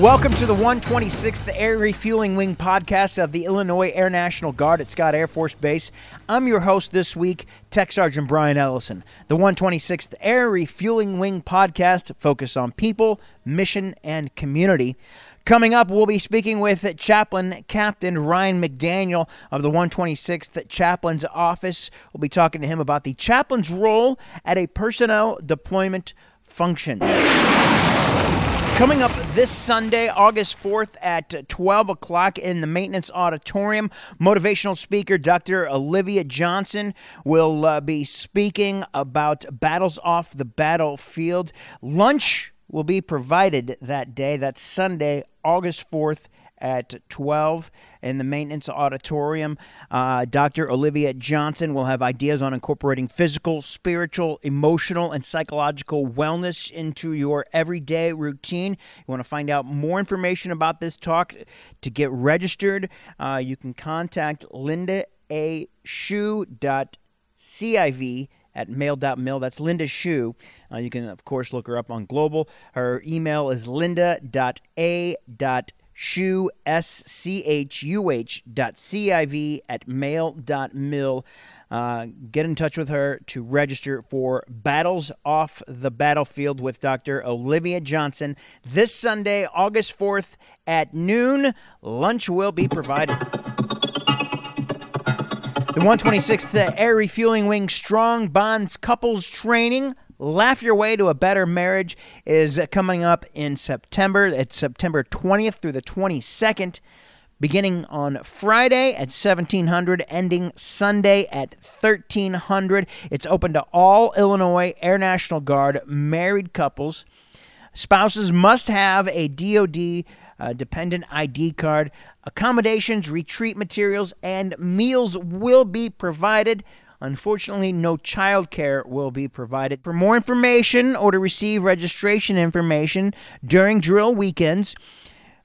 Welcome to the 126th Air Refueling Wing podcast of the Illinois Air National Guard at Scott Air Force Base. I'm your host this week, Tech Sergeant Brian Ellison. The 126th Air Refueling Wing podcast focus on people, mission, and community. Coming up, we'll be speaking with Chaplain Captain Ryan McDaniel of the 126th Chaplain's Office. We'll be talking to him about the chaplain's role at a personnel deployment function. Coming up this Sunday, August 4th at 12 o'clock in the Maintenance Auditorium, motivational speaker Dr. Olivia Johnson will uh, be speaking about battles off the battlefield. Lunch will be provided that day. That's Sunday, August 4th at 12 in the maintenance auditorium. Uh, Dr. Olivia Johnson will have ideas on incorporating physical, spiritual, emotional, and psychological wellness into your everyday routine. You want to find out more information about this talk to get registered, uh, you can contact Linda A. Civ at mail.mil. That's Linda Schuh. Uh, you can, of course, look her up on Global. Her email is linda.a schuh, S-C-H-U-H dot C-I-V at mail dot mil. Uh, get in touch with her to register for Battles Off the Battlefield with Dr. Olivia Johnson this Sunday, August 4th at noon. Lunch will be provided. The 126th Air Refueling Wing Strong Bonds Couples Training Laugh Your Way to a Better Marriage is coming up in September. It's September 20th through the 22nd, beginning on Friday at 1700, ending Sunday at 1300. It's open to all Illinois Air National Guard married couples. Spouses must have a DoD uh, dependent ID card. Accommodations, retreat materials, and meals will be provided. Unfortunately, no child care will be provided. For more information or to receive registration information during drill weekends,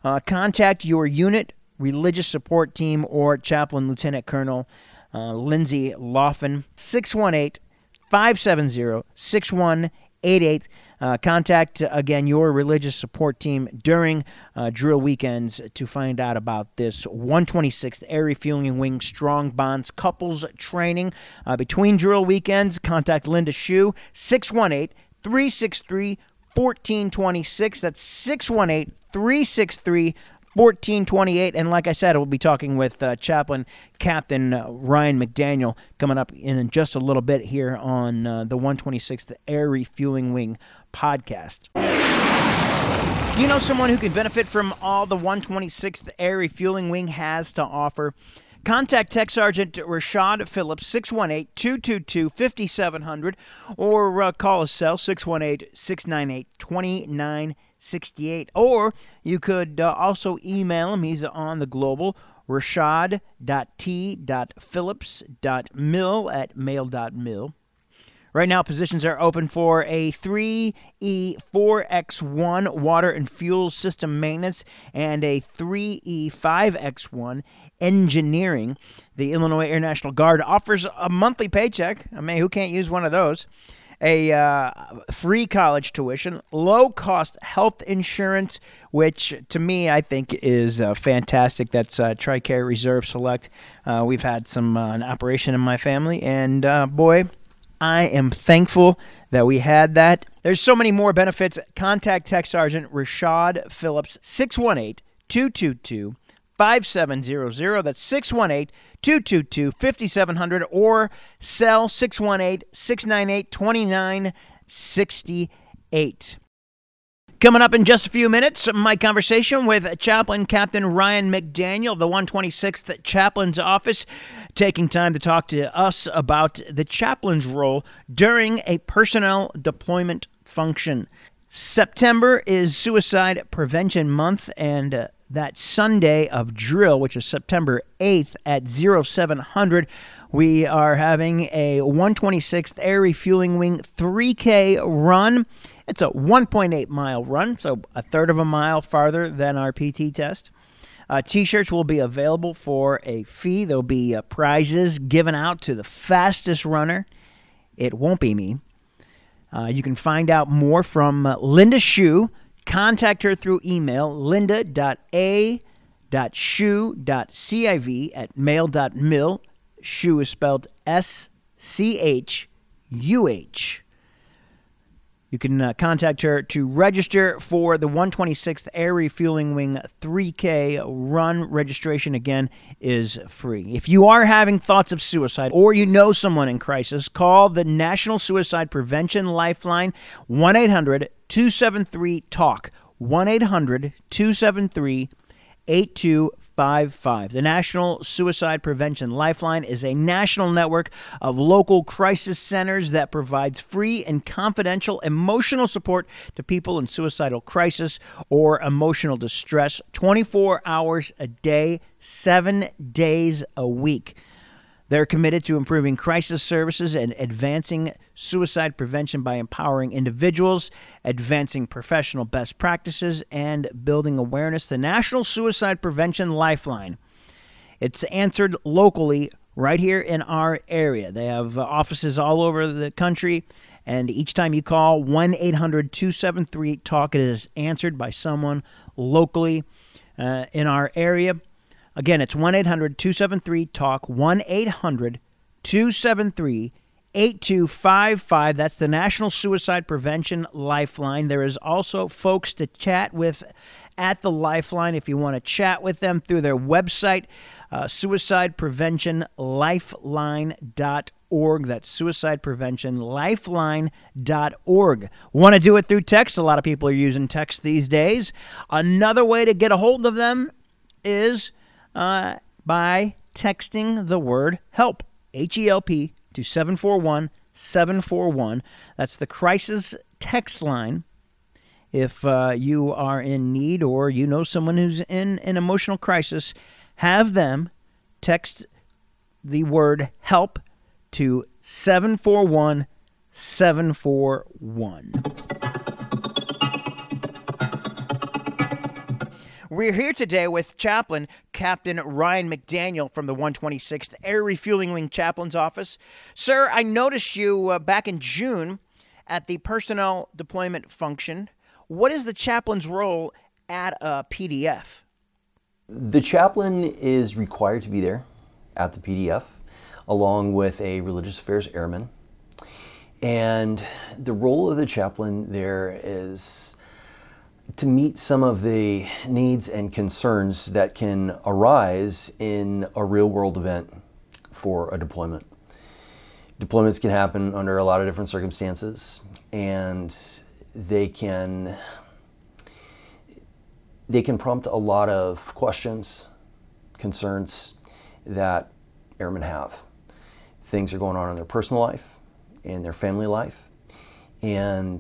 uh, contact your unit, religious support team, or chaplain Lieutenant Colonel uh, Lindsay Laughlin, 618 570 6188. Uh, contact, again, your religious support team during uh, drill weekends to find out about this 126th Air Refueling Wing Strong Bonds Couples Training. Uh, between drill weekends, contact Linda Schuh, 618 363 1426. That's 618 363 1428. And like I said, we'll be talking with uh, Chaplain Captain uh, Ryan McDaniel coming up in just a little bit here on uh, the 126th Air Refueling Wing podcast. You know someone who can benefit from all the 126th Air Refueling Wing has to offer? Contact Tech Sergeant Rashad Phillips, 618 222 5700, or uh, call his cell, 618 698 2968. Or you could uh, also email him. He's on the global, rashad.t.phillips.mil at mail.mil. Right now, positions are open for a 3E4X1 water and fuel system maintenance and a 3E5X1 engineering. The Illinois Air National Guard offers a monthly paycheck. I mean, who can't use one of those? A uh, free college tuition, low cost health insurance, which to me I think is uh, fantastic. That's uh, TRICARE Reserve Select. Uh, we've had some uh, an operation in my family, and uh, boy, I am thankful that we had that. There's so many more benefits. Contact Tech Sergeant Rashad Phillips, 618 222 5700. That's 618 222 5700 or cell 618 698 2968. Coming up in just a few minutes, my conversation with Chaplain Captain Ryan McDaniel, of the 126th Chaplain's Office, taking time to talk to us about the chaplain's role during a personnel deployment function. September is Suicide Prevention Month, and uh, that Sunday of drill, which is September 8th at 0700, we are having a 126th Air Refueling Wing 3K run. It's a 1.8 mile run, so a third of a mile farther than our PT test. Uh, T-shirts will be available for a fee. There'll be uh, prizes given out to the fastest runner. It won't be me. Uh, you can find out more from uh, Linda Schuh, Contact her through email linda.a.schuh.civ at mail.mil. Schuh is spelled S C H U H. You can uh, contact her to register for the 126th Air Refueling Wing 3K run. Registration again is free. If you are having thoughts of suicide or you know someone in crisis, call the National Suicide Prevention Lifeline 1 800 273 TALK. 1 800 273 8255. The National Suicide Prevention Lifeline is a national network of local crisis centers that provides free and confidential emotional support to people in suicidal crisis or emotional distress 24 hours a day, seven days a week. They're committed to improving crisis services and advancing suicide prevention by empowering individuals, advancing professional best practices, and building awareness. The National Suicide Prevention Lifeline. It's answered locally right here in our area. They have offices all over the country, and each time you call 1 800 273 TALK, it is answered by someone locally uh, in our area. Again, it's 1 800 273 TALK, 1 800 273 8255. That's the National Suicide Prevention Lifeline. There is also folks to chat with at the Lifeline if you want to chat with them through their website, uh, suicidepreventionlifeline.org. That's suicidepreventionlifeline.org. Want to do it through text? A lot of people are using text these days. Another way to get a hold of them is uh, by texting the word help, H E L P, to 741 741. That's the crisis text line. If uh, you are in need or you know someone who's in an emotional crisis, have them text the word help to 741 741. We're here today with Chaplain Captain Ryan McDaniel from the 126th Air Refueling Wing Chaplain's Office. Sir, I noticed you uh, back in June at the personnel deployment function. What is the chaplain's role at a PDF? The chaplain is required to be there at the PDF along with a religious affairs airman. And the role of the chaplain there is to meet some of the needs and concerns that can arise in a real world event for a deployment. Deployments can happen under a lot of different circumstances and they can they can prompt a lot of questions, concerns that airmen have. Things are going on in their personal life, in their family life, and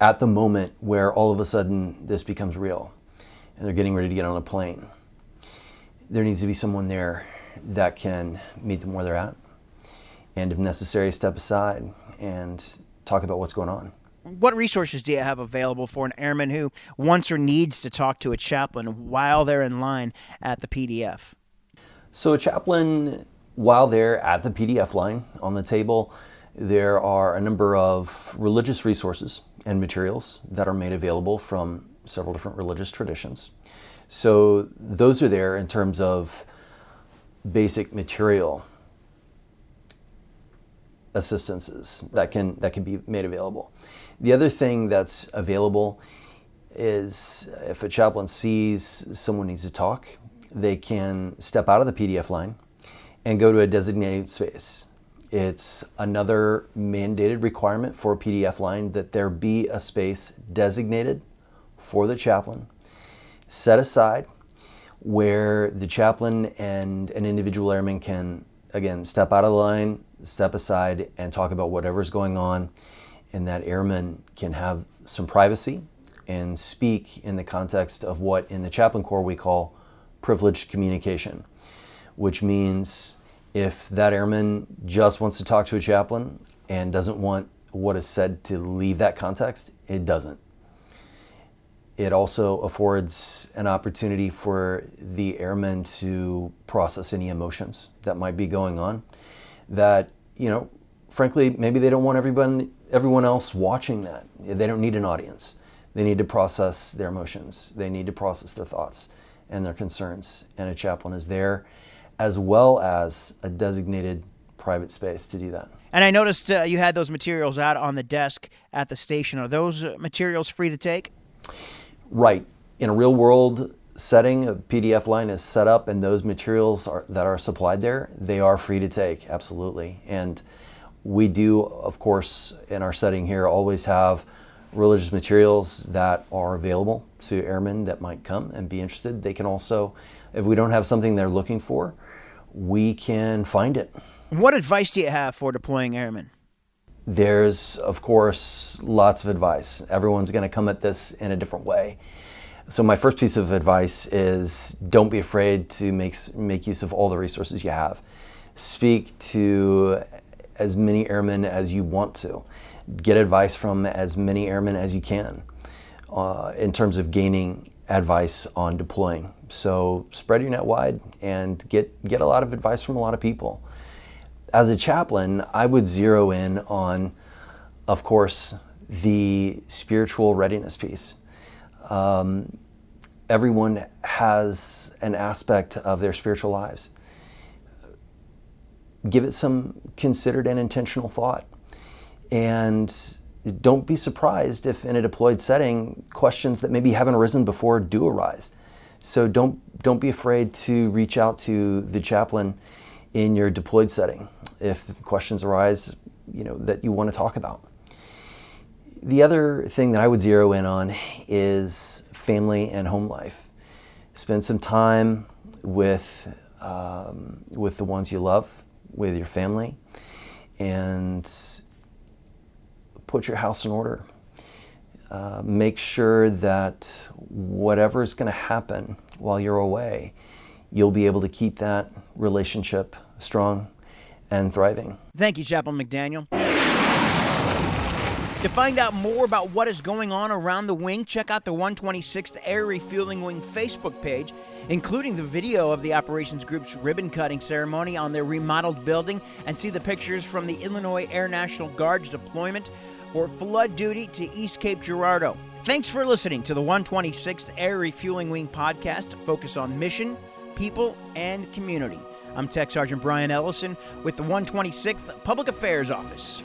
at the moment where all of a sudden this becomes real and they're getting ready to get on a plane, there needs to be someone there that can meet them where they're at and, if necessary, step aside and talk about what's going on. What resources do you have available for an airman who wants or needs to talk to a chaplain while they're in line at the PDF? So, a chaplain, while they're at the PDF line on the table, there are a number of religious resources and materials that are made available from several different religious traditions. So those are there in terms of basic material assistances that can that can be made available. The other thing that's available is if a chaplain sees someone needs to talk, they can step out of the PDF line and go to a designated space. It's another mandated requirement for a PDF line that there be a space designated for the chaplain, set aside, where the chaplain and an individual airman can, again, step out of the line, step aside, and talk about whatever's going on. And that airman can have some privacy and speak in the context of what in the chaplain corps we call privileged communication, which means if that airman just wants to talk to a chaplain and doesn't want what is said to leave that context, it doesn't. It also affords an opportunity for the airman to process any emotions that might be going on that, you know, frankly, maybe they don't want everyone everyone else watching that. They don't need an audience. They need to process their emotions. They need to process their thoughts and their concerns. And a chaplain is there, as well as a designated private space to do that. And I noticed uh, you had those materials out on the desk at the station. Are those uh, materials free to take? Right. In a real world setting, a PDF line is set up, and those materials are, that are supplied there, they are free to take, absolutely. And we do, of course, in our setting here, always have religious materials that are available to airmen that might come and be interested. They can also, if we don't have something they're looking for, we can find it. What advice do you have for deploying airmen? There's, of course, lots of advice. Everyone's going to come at this in a different way. So my first piece of advice is don't be afraid to make make use of all the resources you have. Speak to as many airmen as you want to. Get advice from as many airmen as you can uh, in terms of gaining advice on deploying. So spread your net wide and get get a lot of advice from a lot of people. As a chaplain, I would zero in on, of course, the spiritual readiness piece um, everyone has an aspect of their spiritual lives. Give it some considered and intentional thought. And don't be surprised if in a deployed setting questions that maybe haven't arisen before do arise. So don't don't be afraid to reach out to the chaplain in your deployed setting if questions arise, you know, that you want to talk about. The other thing that I would zero in on is family and home life. Spend some time with, um, with the ones you love, with your family, and put your house in order. Uh, make sure that whatever is going to happen while you're away, you'll be able to keep that relationship strong and thriving. Thank you, Chaplain McDaniel. To find out more about what is going on around the wing, check out the 126th Air Refueling Wing Facebook page, including the video of the operations group's ribbon cutting ceremony on their remodeled building, and see the pictures from the Illinois Air National Guard's deployment for flood duty to East Cape Girardeau. Thanks for listening to the 126th Air Refueling Wing podcast, focus on mission, people, and community. I'm Tech Sergeant Brian Ellison with the 126th Public Affairs Office.